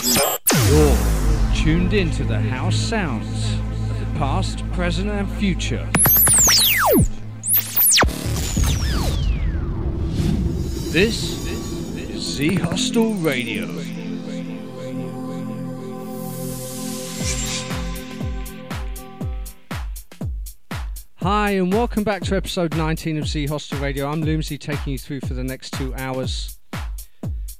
You're tuned into the house sounds of the past, present, and future. This is Z Hostel Radio. Hi, and welcome back to episode 19 of Z Hostel Radio. I'm Loomsy taking you through for the next two hours.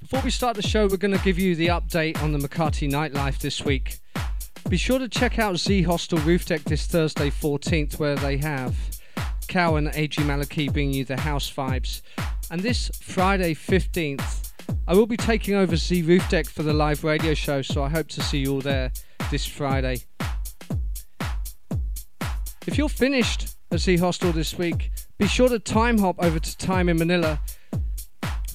Before we start the show, we're going to give you the update on the Makati nightlife this week. Be sure to check out Z Hostel Roof Deck this Thursday 14th, where they have Cow and AG Malaki bringing you the house vibes. And this Friday 15th, I will be taking over Z Roof Deck for the live radio show, so I hope to see you all there this Friday. If you're finished at Z Hostel this week, be sure to time hop over to Time in Manila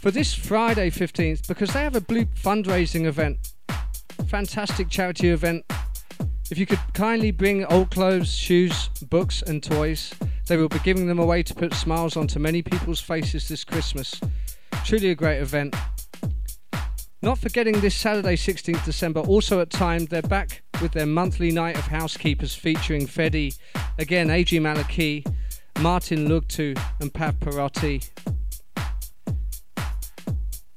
for this Friday 15th because they have a blue fundraising event. Fantastic charity event. If you could kindly bring old clothes, shoes, books, and toys, they will be giving them away to put smiles onto many people's faces this Christmas. Truly a great event. Not forgetting this Saturday, 16th December, also at time, they're back with their monthly night of housekeepers featuring Fedi, again, AG Malaki, Martin Lugtu, and Pav Perotti.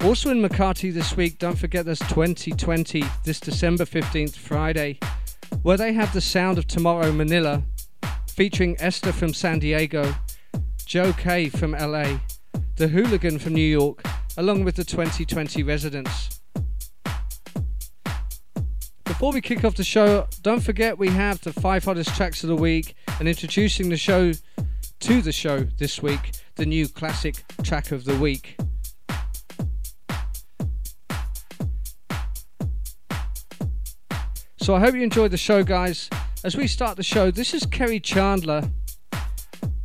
Also in Makati this week, don't forget there's 2020, this December 15th, Friday, where they have the Sound of Tomorrow Manila, featuring Esther from San Diego, Joe K from LA, The Hooligan from New York, along with the 2020 residents. Before we kick off the show, don't forget we have the five hottest tracks of the week and introducing the show to the show this week, the new classic track of the week. So I hope you enjoyed the show, guys. As we start the show, this is Kerri Chandler.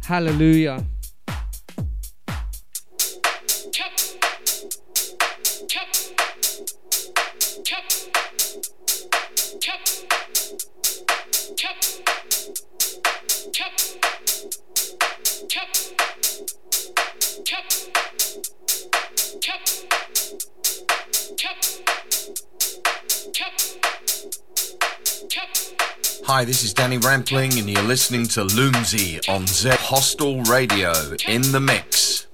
Hallelujah. Hi, this is Danny Rampling, and you're listening to Loomsy on Z Hostel Radio in the mix.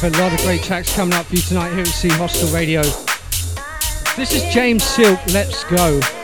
Have a lot of great tracks coming up for you tonight here at Z Hostel Radio. This is James Silk, Let's Go.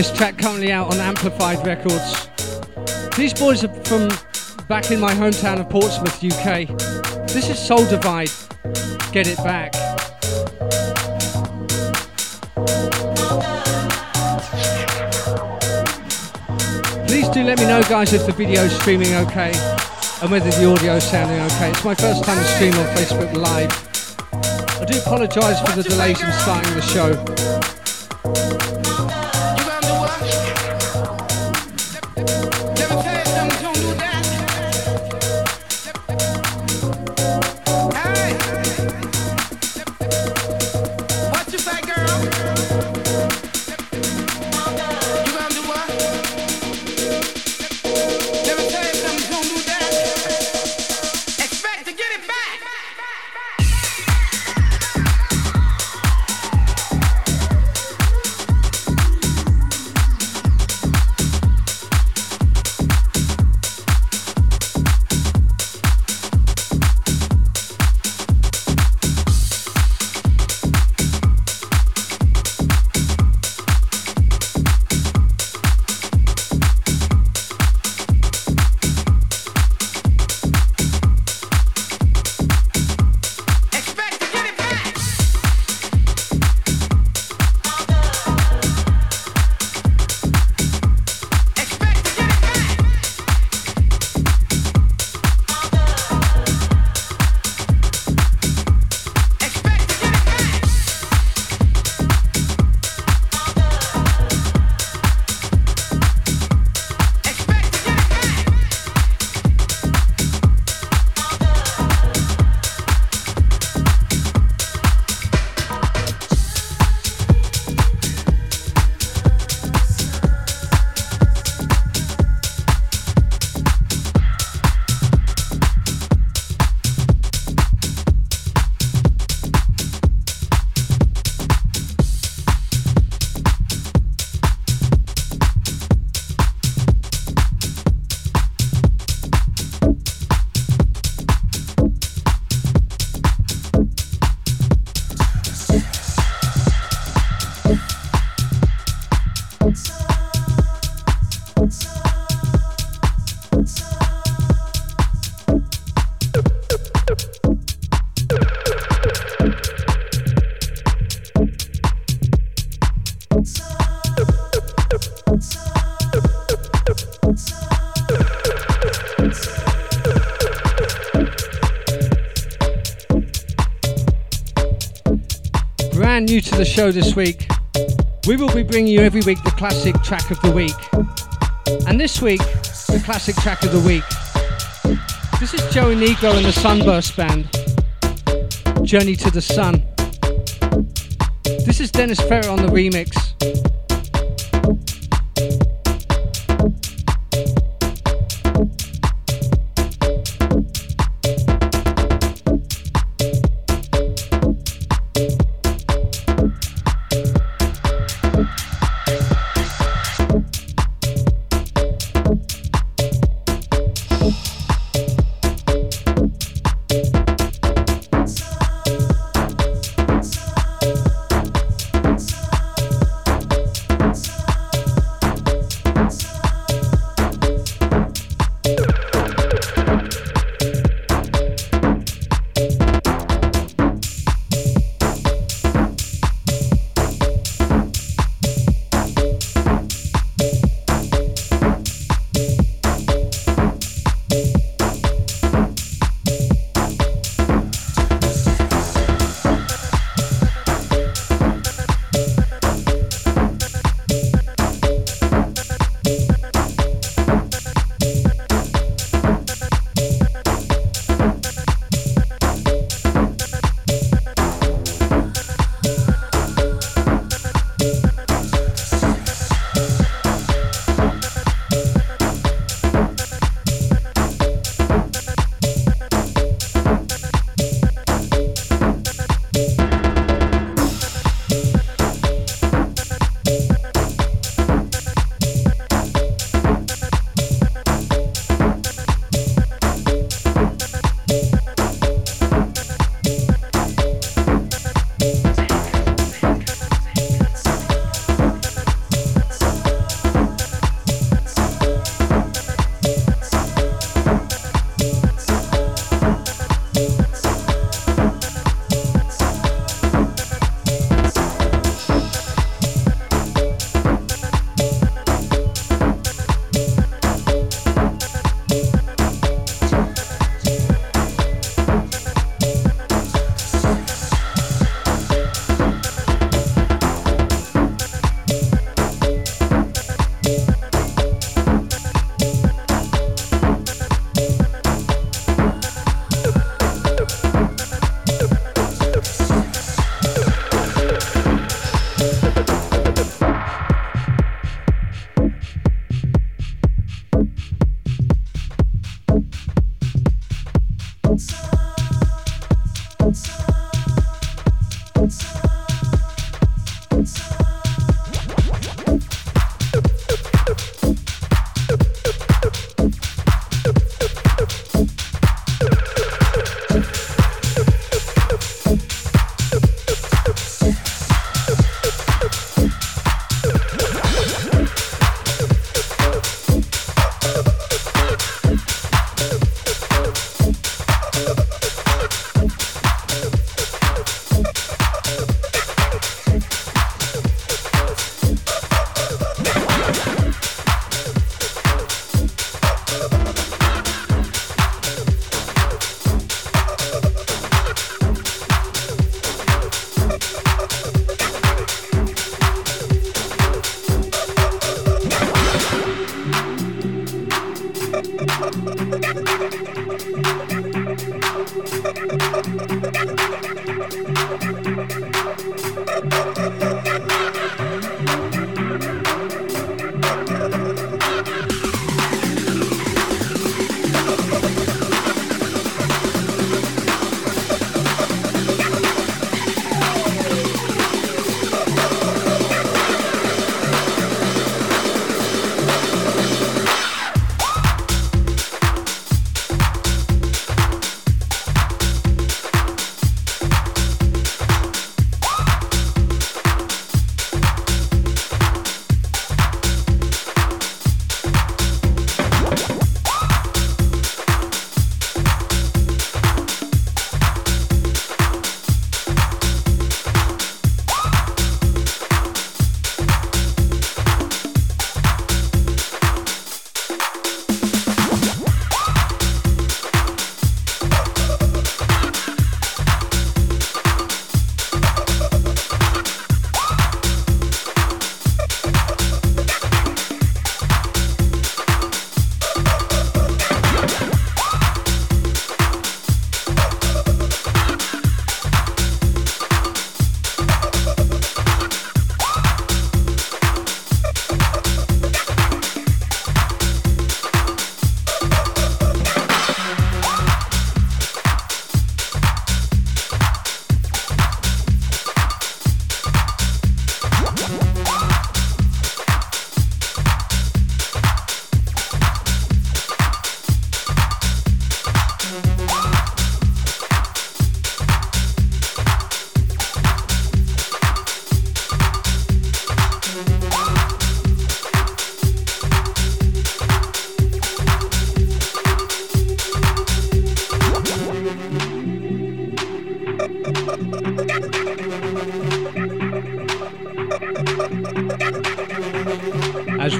This track currently out on Amplified Records. These boys are from back in my hometown of Portsmouth, UK. This is Soul Divide. Get it back. Please do let me know, guys, if the video is streaming okay and whether the audio is sounding okay. It's my first time to stream on Facebook Live. I do apologise for the delays in starting the show. New to the show this week, we will be bringing you every week the classic track of the week. And this week, the classic track of the week. This is Joey Negro and the Sunburst Band. Journey to the Sun. This is Dennis Ferrer on the remix.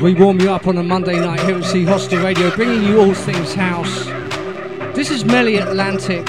We warm you up on a Monday night here at Z Hostel Radio, bringing you all things house. This is Melly Atlantic.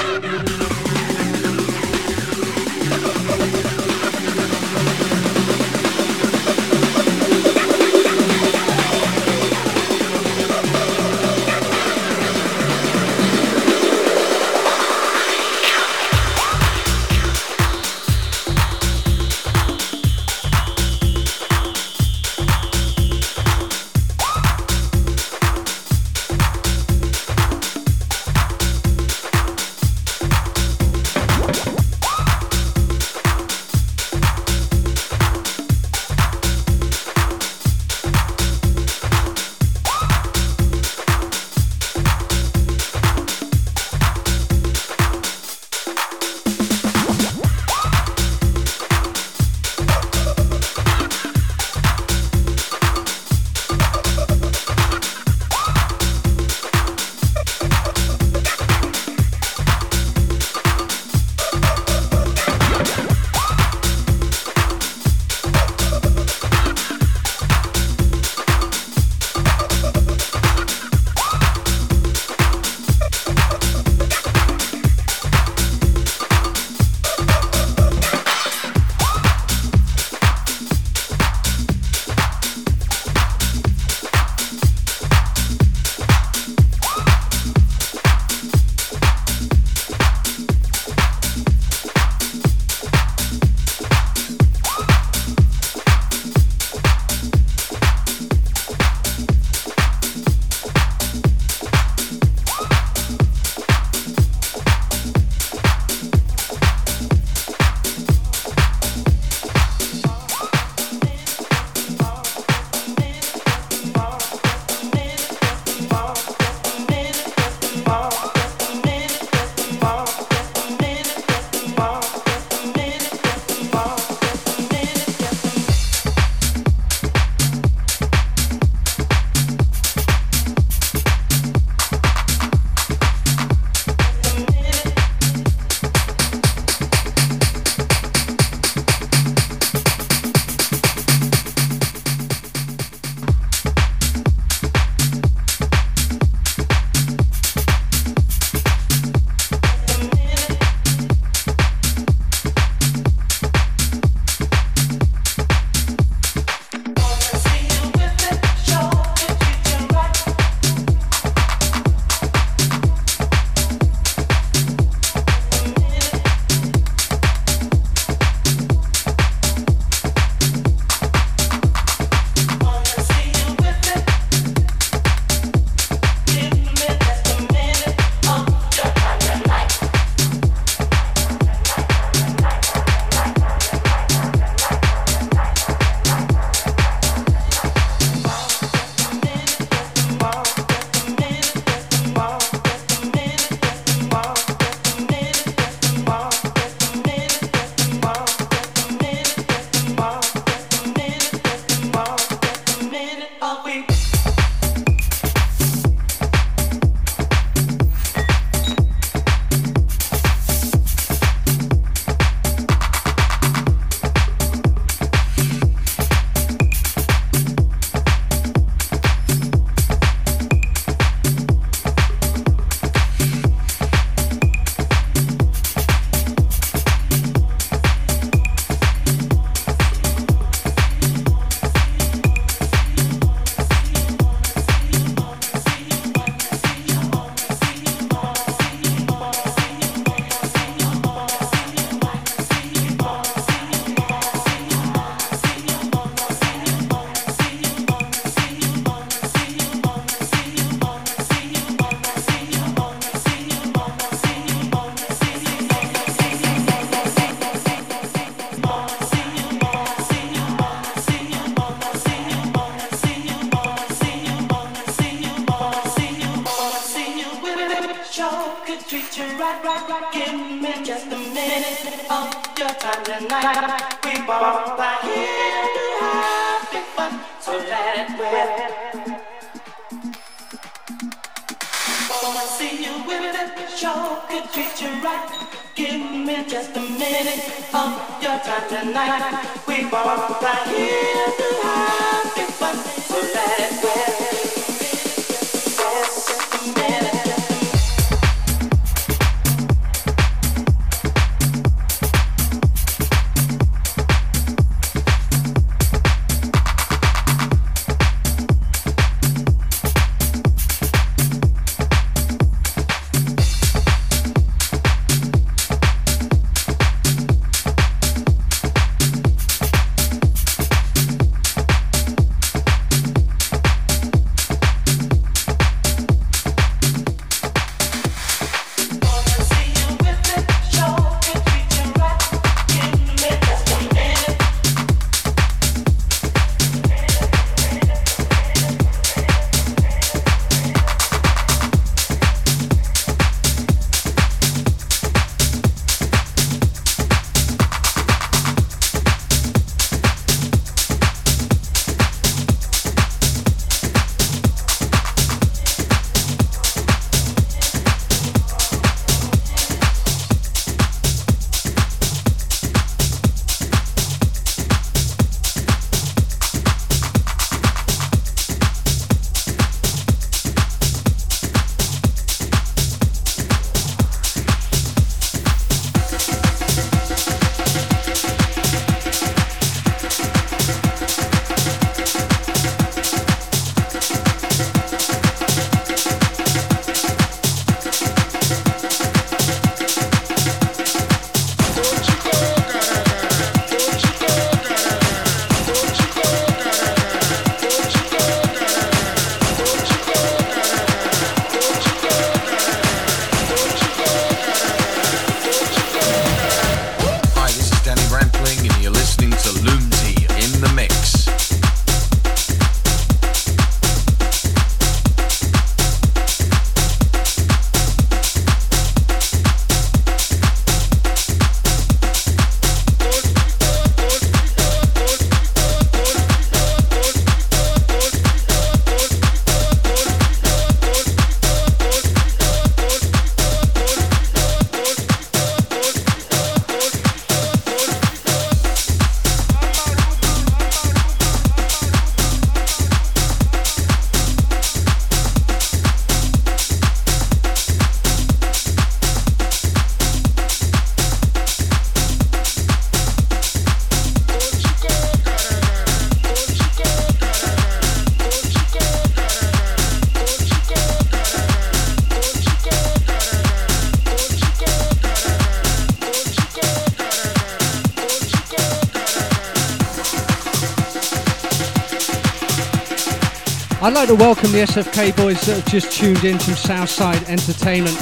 I'd like to welcome the SFK boys that have just tuned in from Southside Entertainment.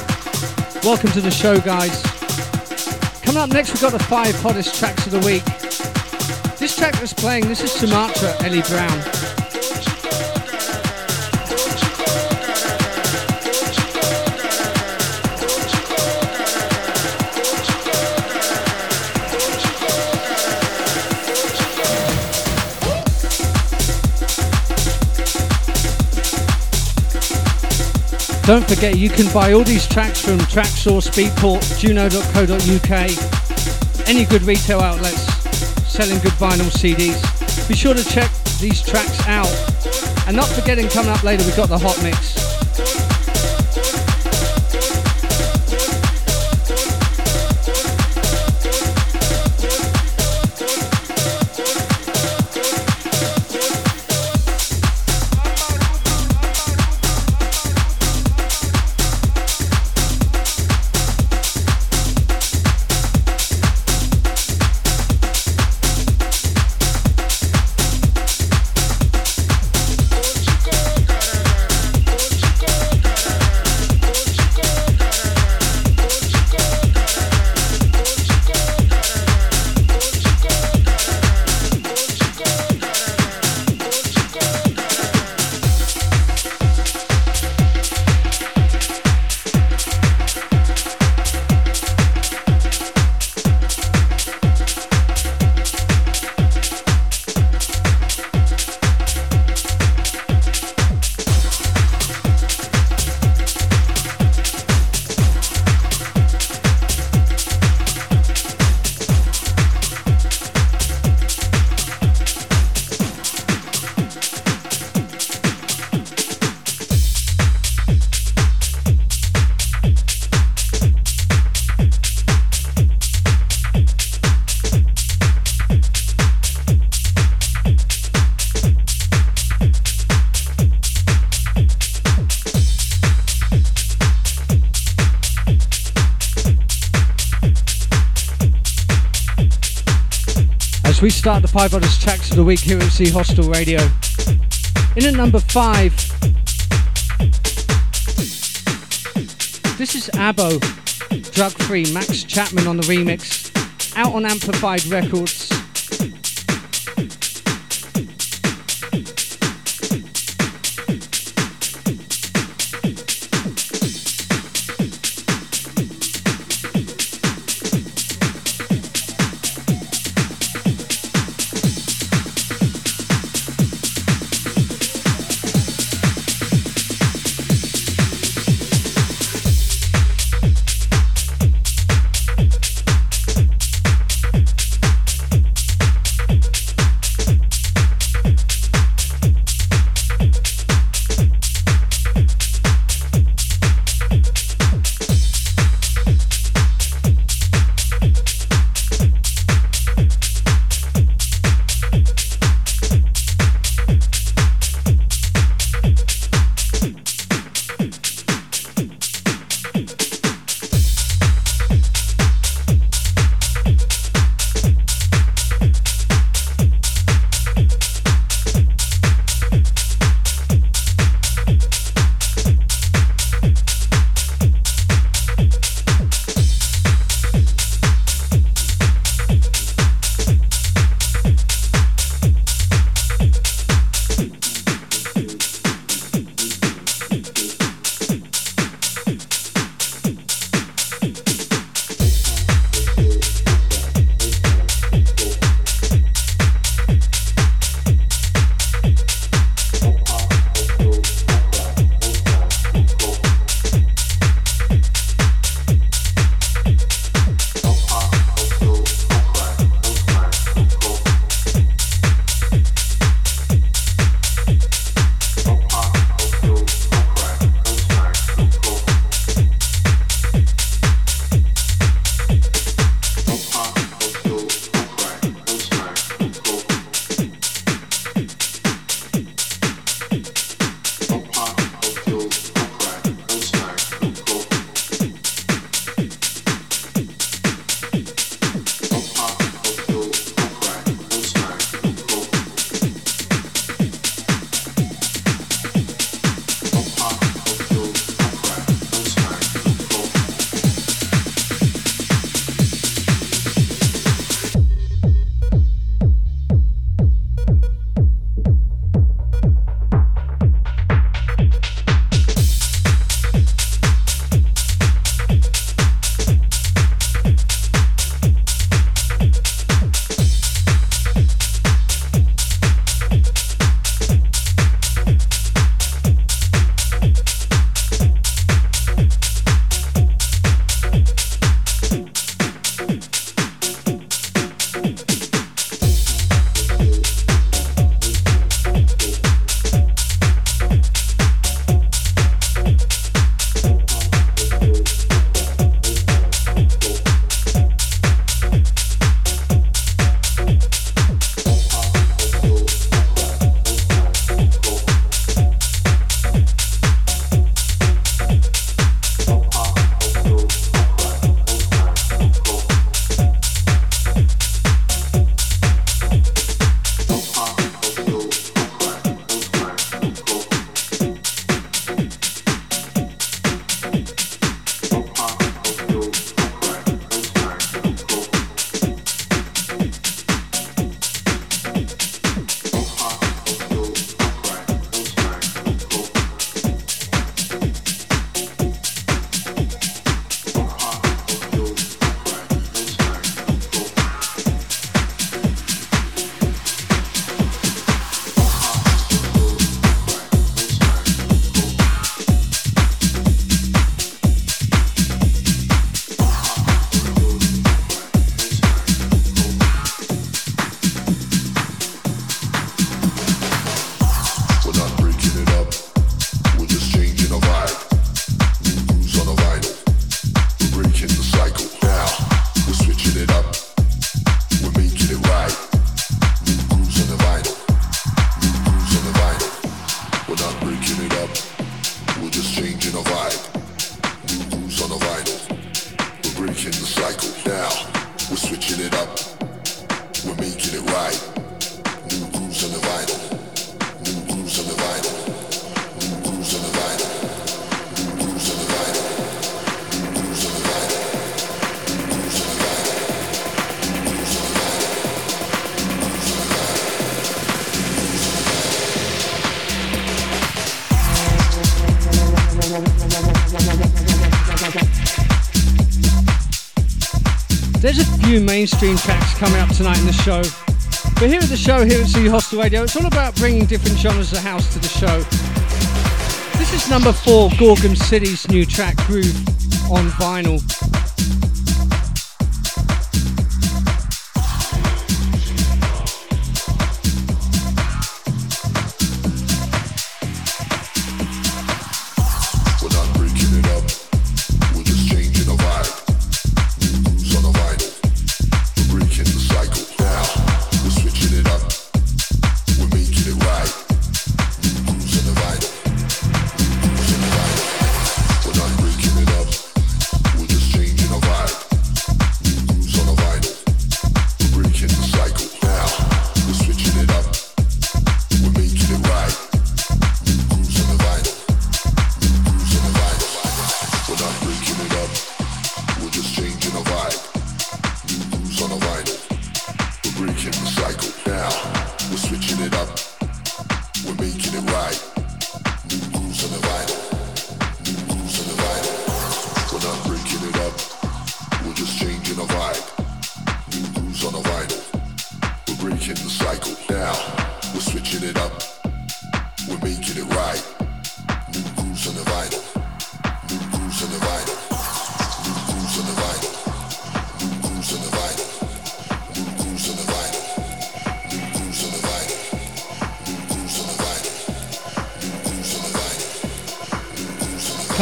Welcome to the show, guys. Coming up next, we've got the five hottest tracks of the week. This track that's playing, this is Sumatra, Ellie Brown. Don't forget you can buy all these tracks from Traxsource, Beatport, Juno.co.uk, any good retail outlets selling good vinyl CDs. Be sure to check these tracks out. And not forgetting coming up later we've got the hot mix. Start the five hottest tracks of the week here at Z Hostel Radio. In at number five, this is Abo, Drug Free, Max Chapman on the remix, out on Amplified Records. Few mainstream tracks coming up tonight in the show. But here at the show, here at Z Hostel Radio, it's all about bringing different genres of house to the show. This is number four, Gorgon City's new track, Groove, on vinyl.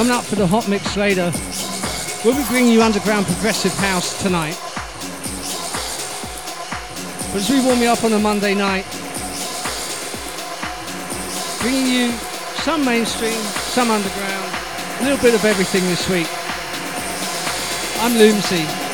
Coming up for the hot mix later, we'll be bringing you underground progressive house tonight. But as we warm you up on a Monday night, bringing you some mainstream, some underground, a little bit of everything this week. I'm Loomsy.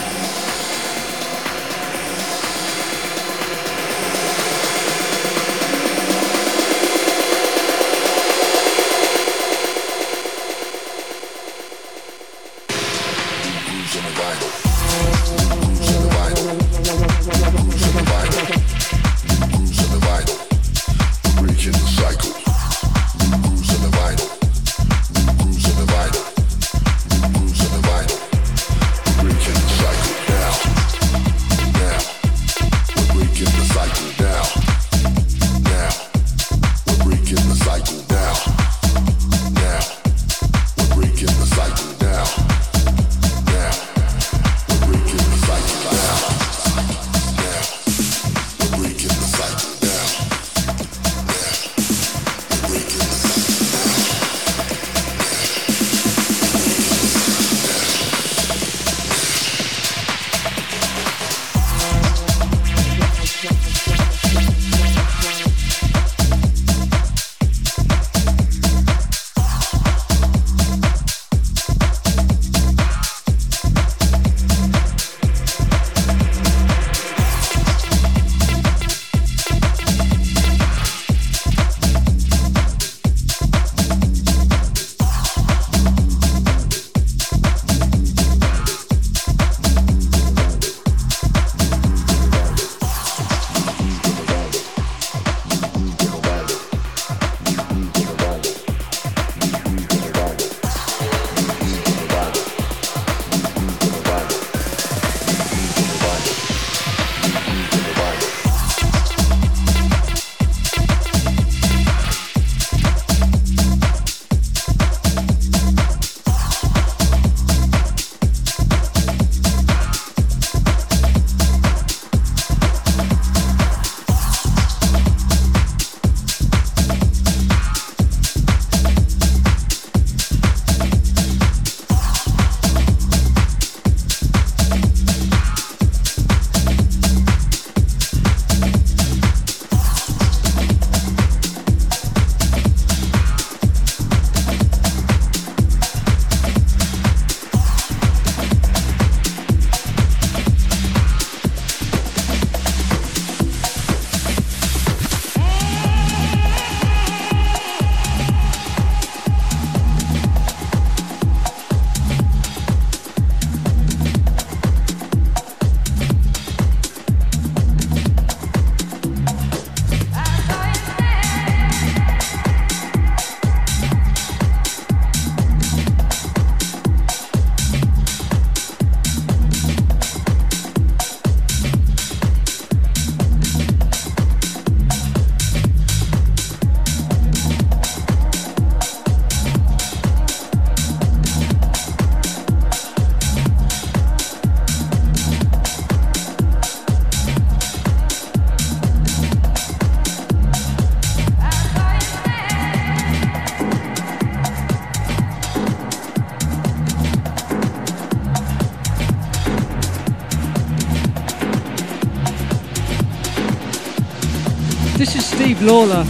Lawler,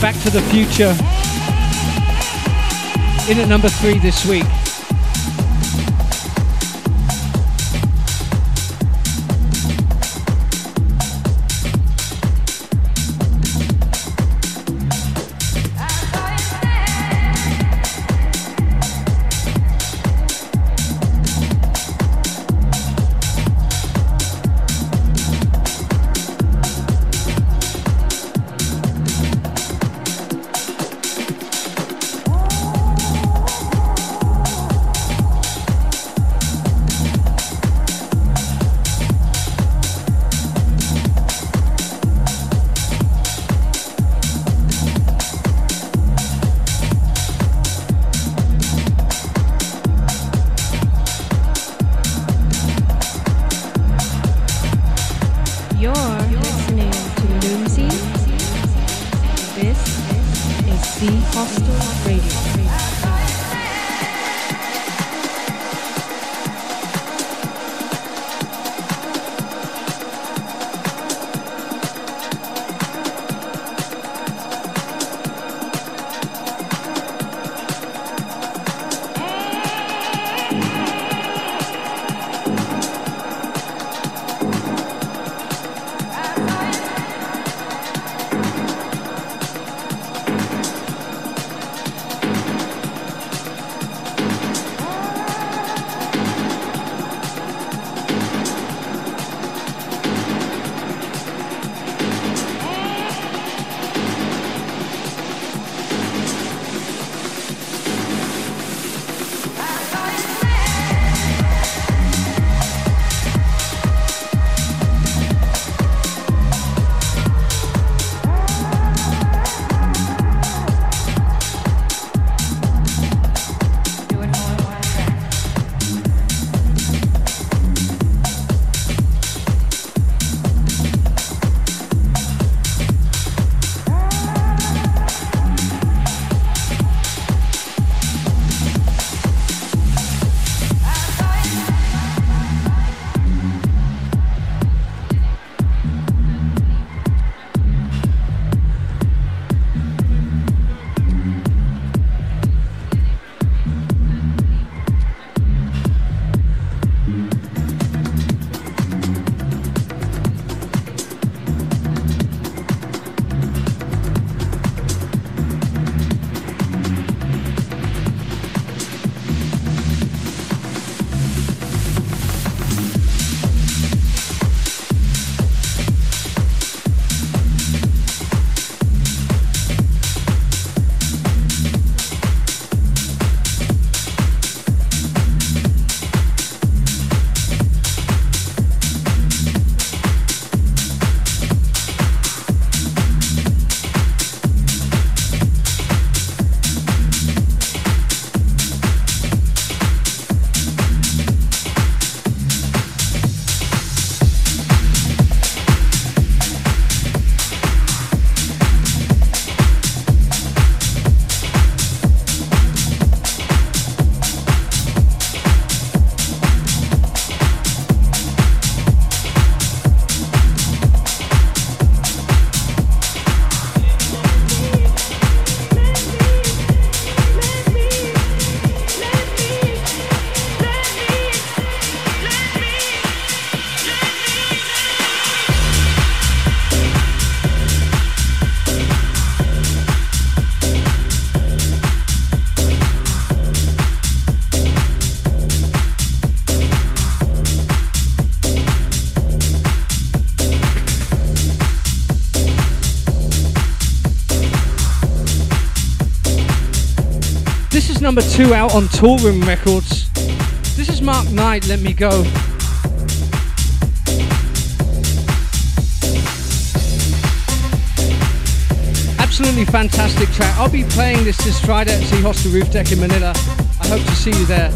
Back to the Future, in at number three this week. Number two out on Toolroom Records. This is Mark Knight, Let Me Go. Absolutely fantastic track. I'll be playing this this Friday at Z Hostel Roof Deck in Manila. I hope to see you there.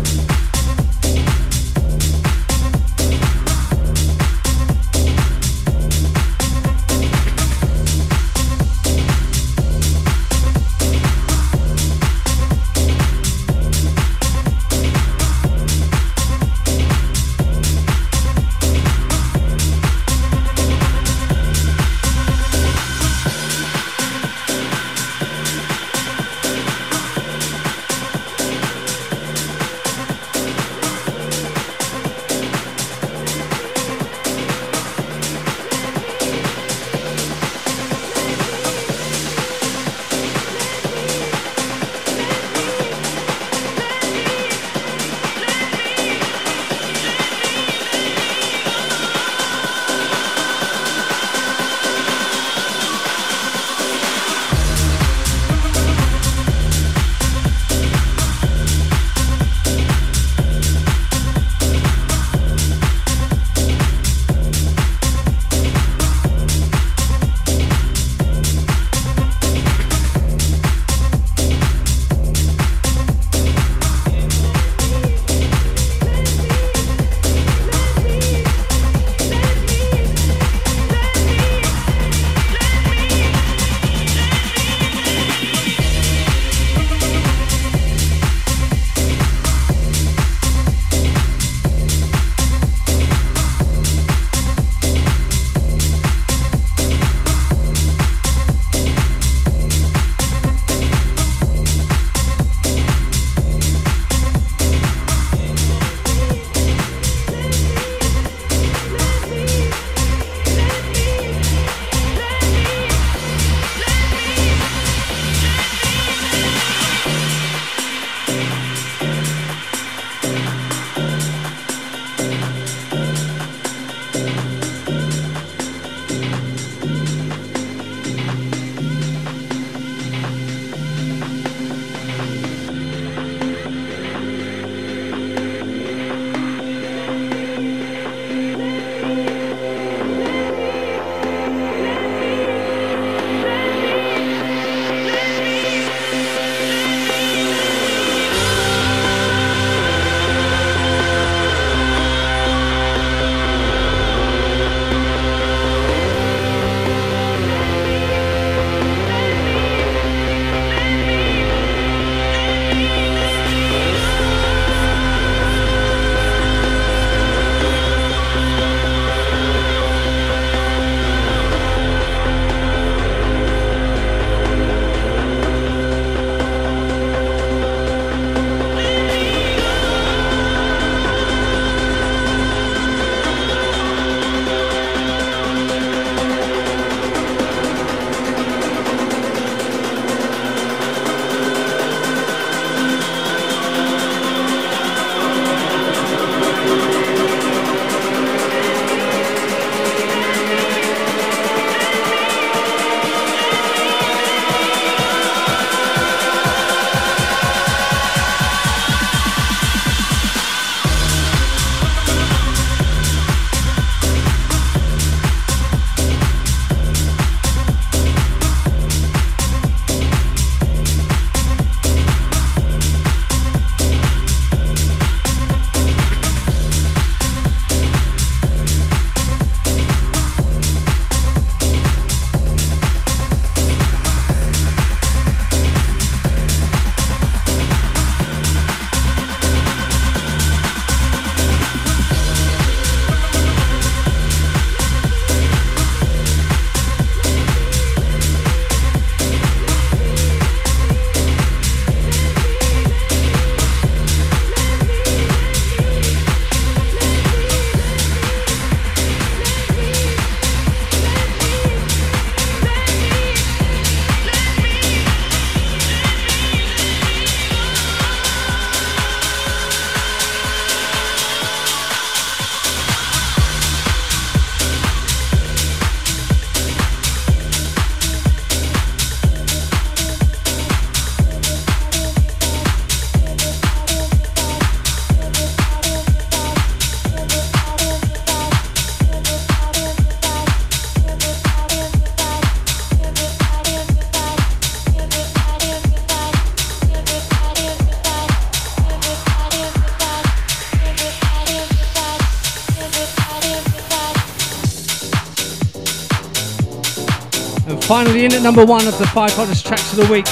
Finally, in at number one of the five hottest tracks of the week,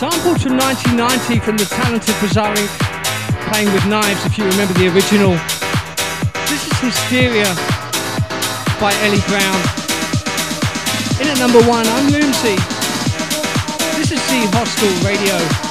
sampled from 1990 from the talented Bizarre playing with knives, if you remember the original. This is Hysteria by Ellie Brown. In at number one, I'm Loomsy. This is Z Hostel Radio.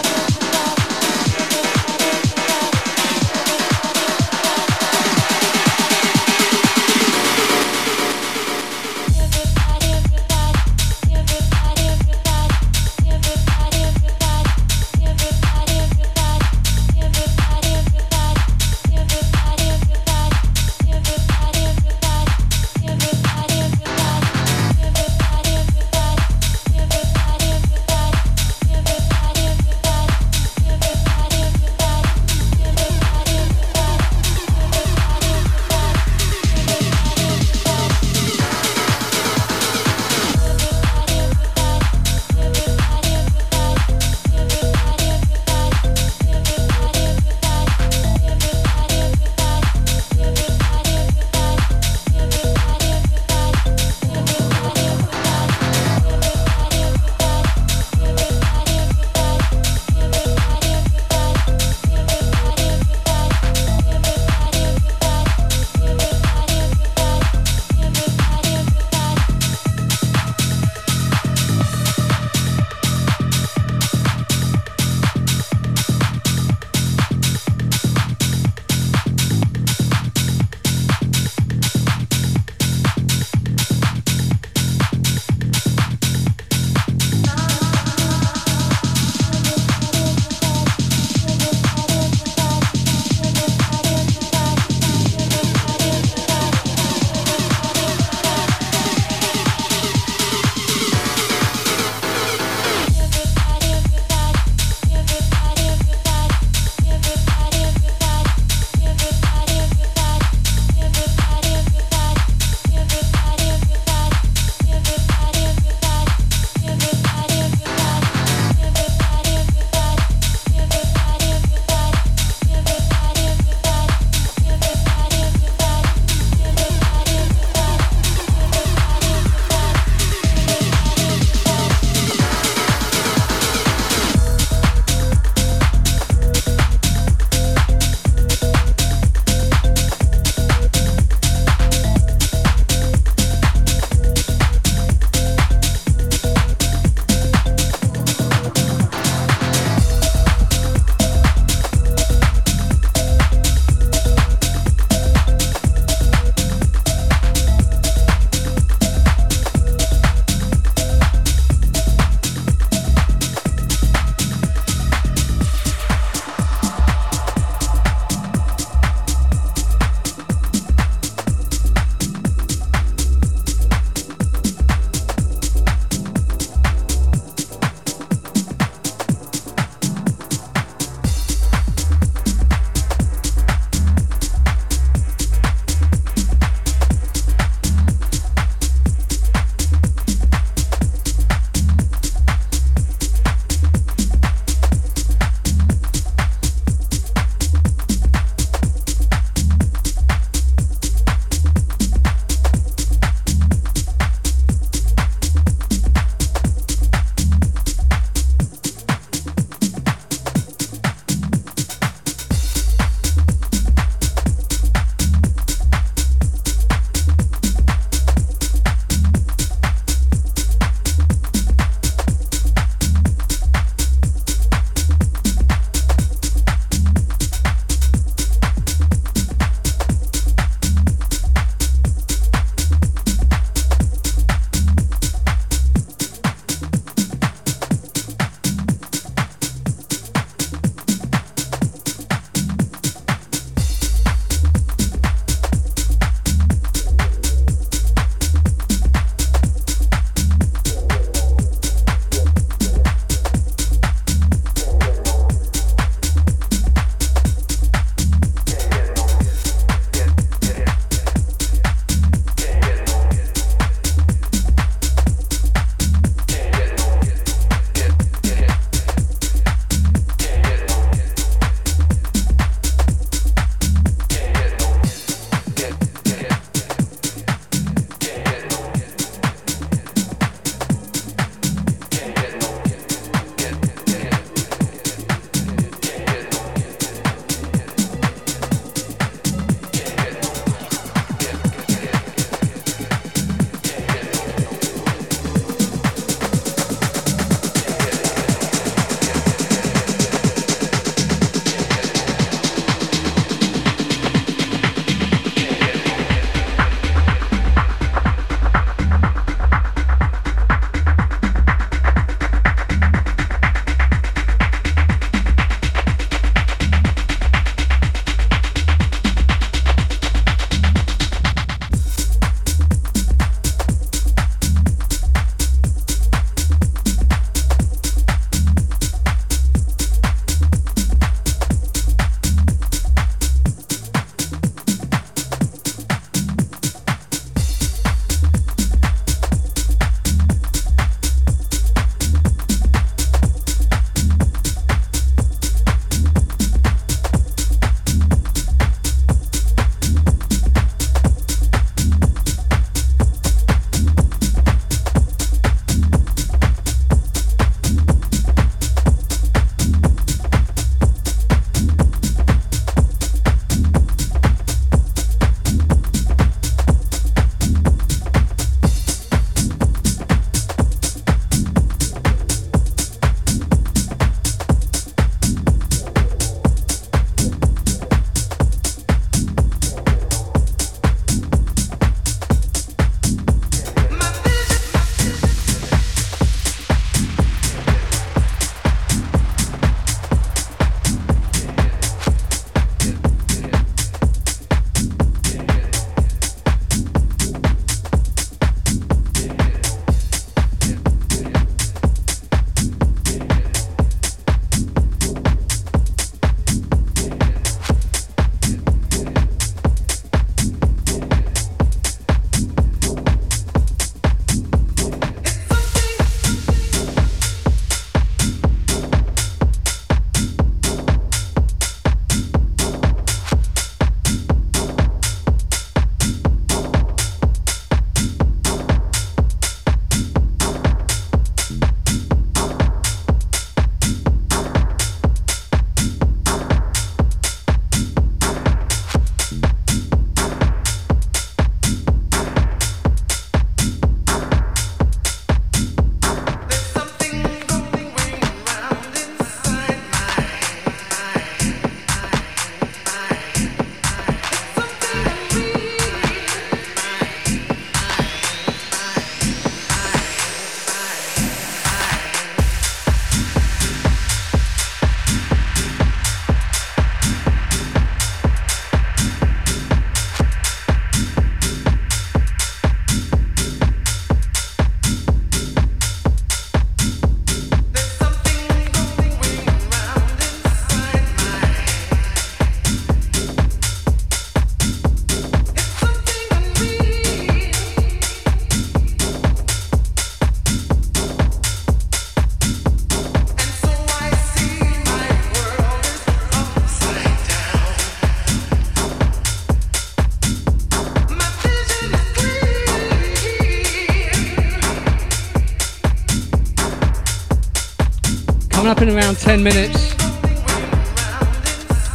In around 10 minutes.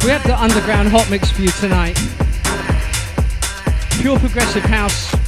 We have the underground hot mix for you tonight. Pure progressive house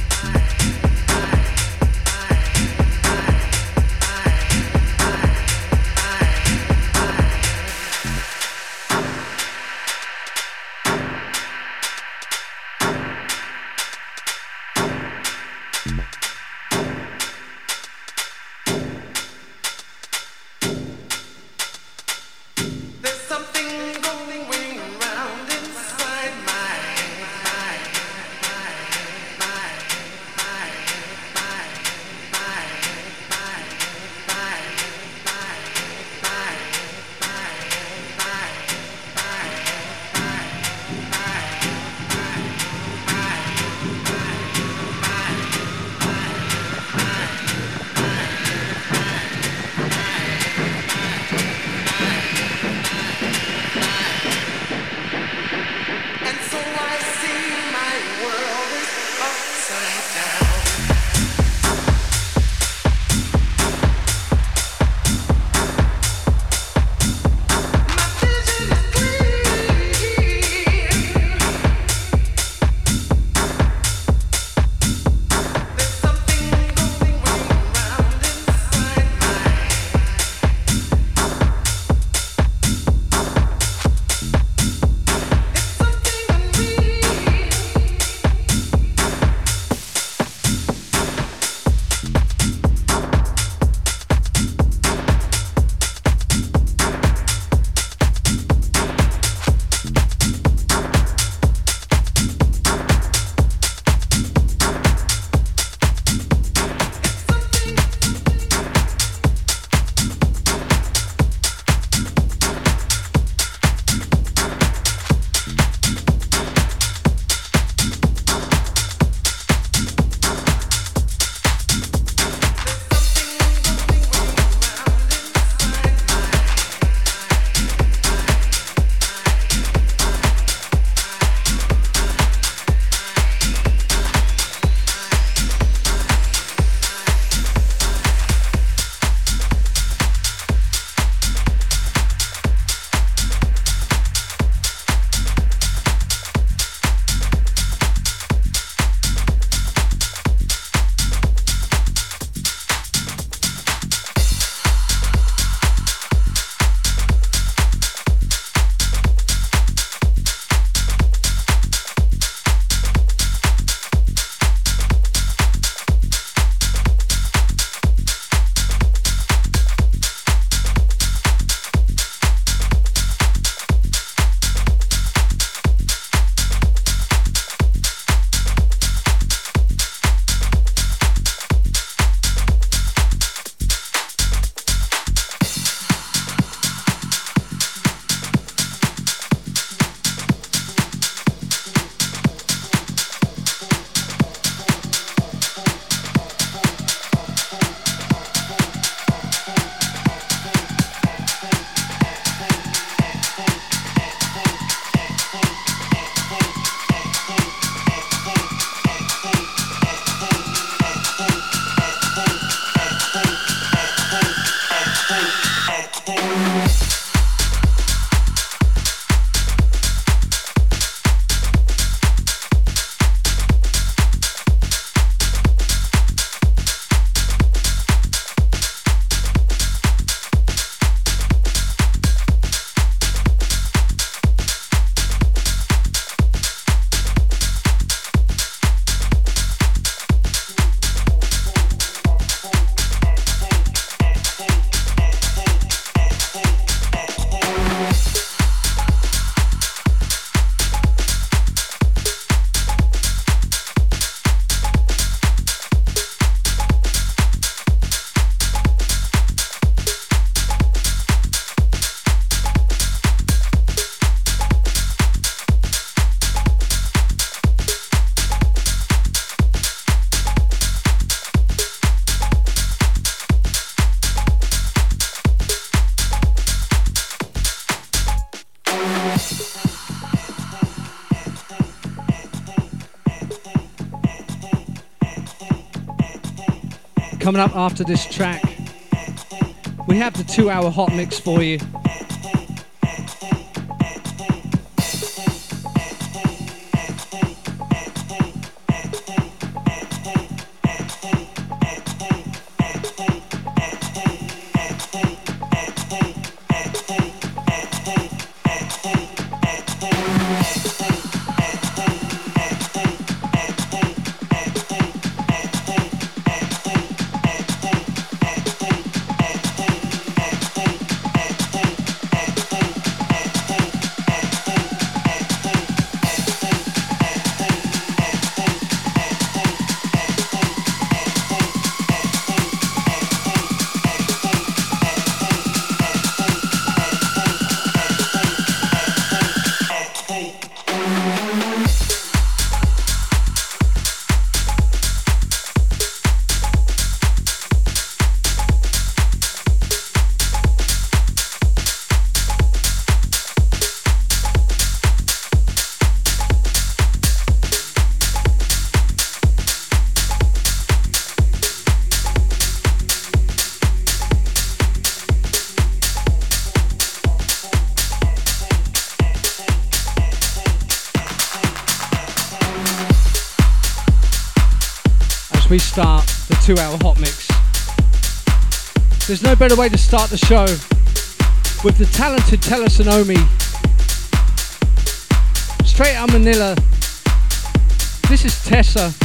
Coming up after this track, we have the two hour hot mix for you. Two hour hot mix. There's no better way to start the show with the talented Tella Sonomi. Straight out Manila. This is Tessa.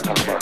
Limit,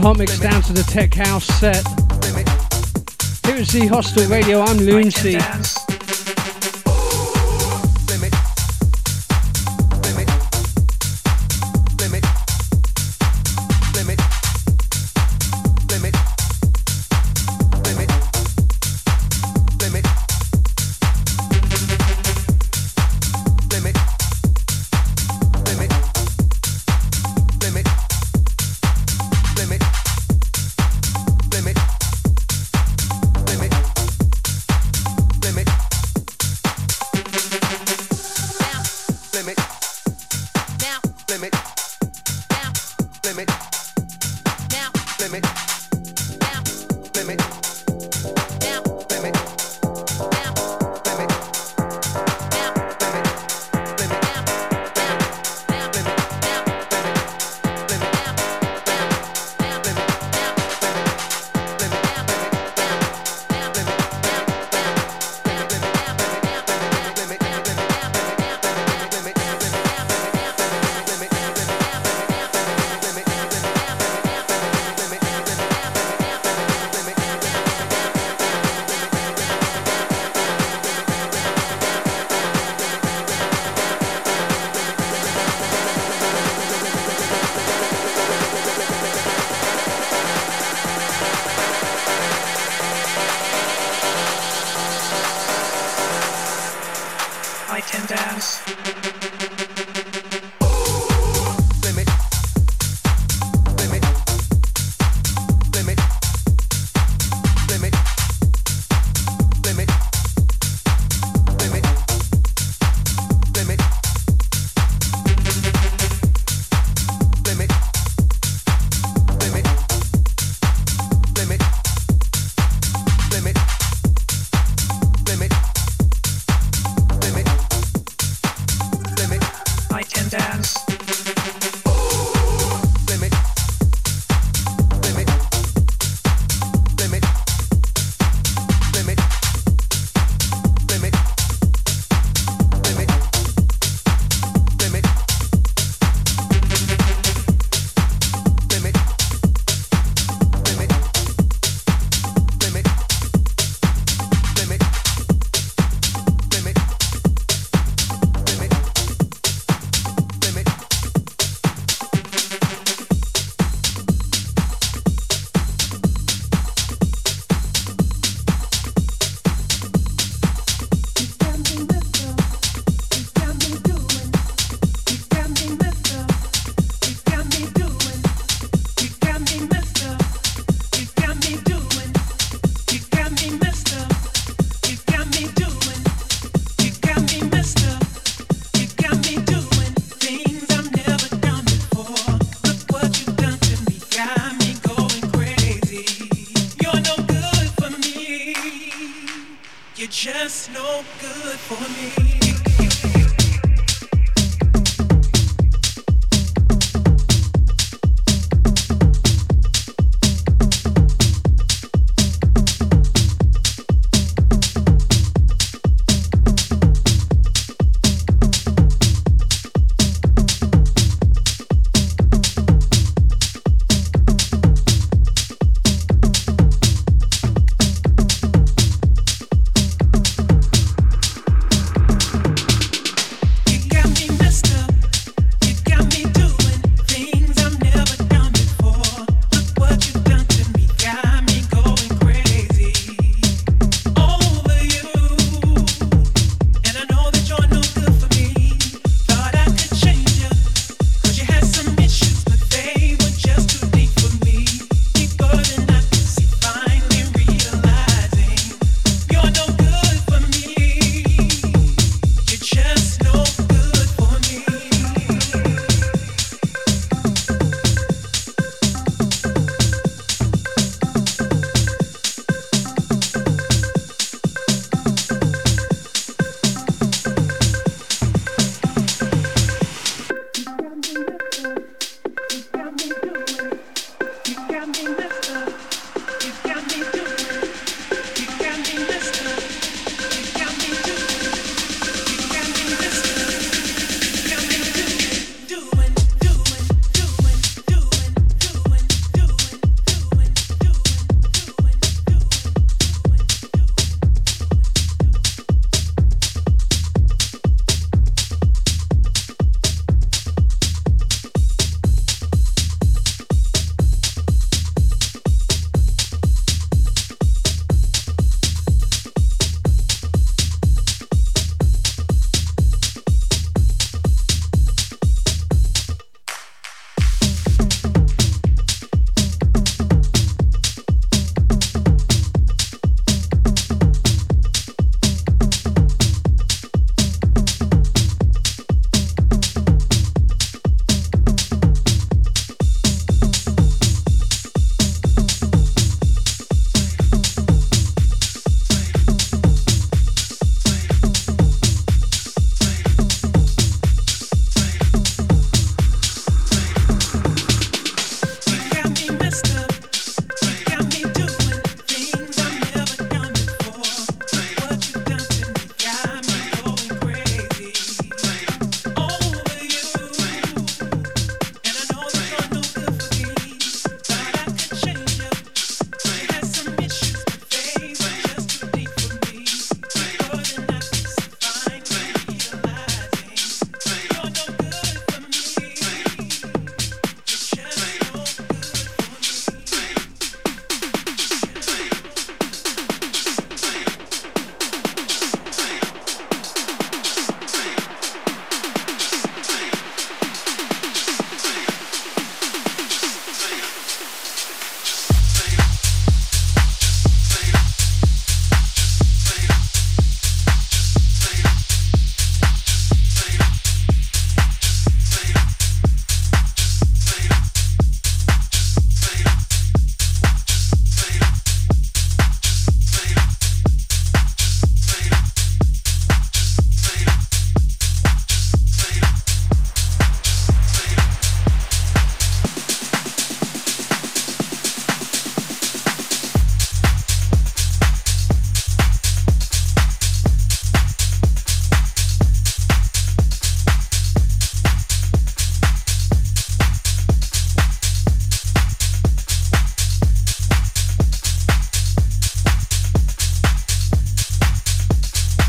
the hot mix down to the tech house set. Here is Z Hostel Radio, I'm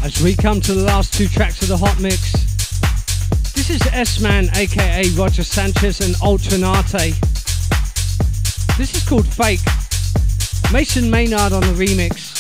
Loonsy. we come to the last two tracks of the hot mix. This is S-Man, aka Roger Sanchez and Alternate. This is called Fake. Mason Maynard on the remix.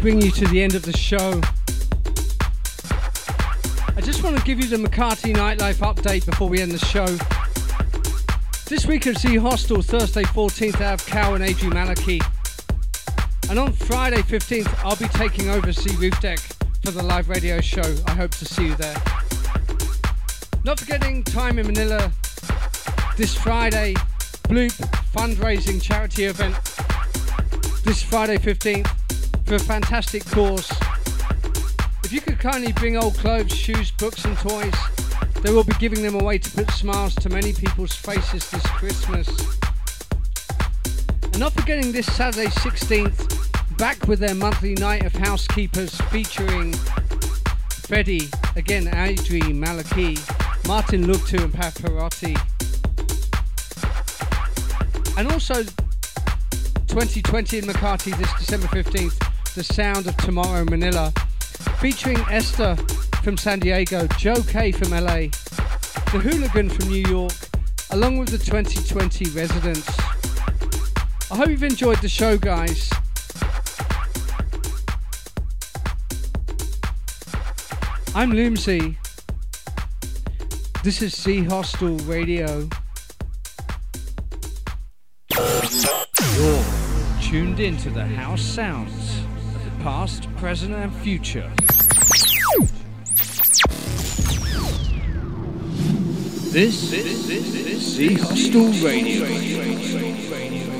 Bring you to the end of the show. I just want to give you the Makati Nightlife update before we end the show. This week at Z Hostel, Thursday 14th, I have Cow and Adrian Malaki. And on Friday 15th, I'll be taking over Sea Roof Deck for the live radio show. I hope to see you there. Not forgetting Time in Manila this Friday, Bloop fundraising charity event this Friday 15th for a fantastic cause. If you could kindly bring old clothes, shoes, books, and toys, they will be giving them away to put smiles to many people's faces this Christmas. And not forgetting this Saturday 16th, back with their monthly night of housekeepers featuring Freddy, again Adri Malaki, Martin Lugtu and Paparotti. And also 2020 in Makati this December 15th, The Sound of Tomorrow Manila, featuring Esther from San Diego, Joe K from LA, The Hooligan from New York, along with the 2020 residents. I hope you've enjoyed the show, guys. I'm Loomsy. This is Z Hostel Radio. You're tuned into the house sounds past, present, and future. This is Z Hostel Radio.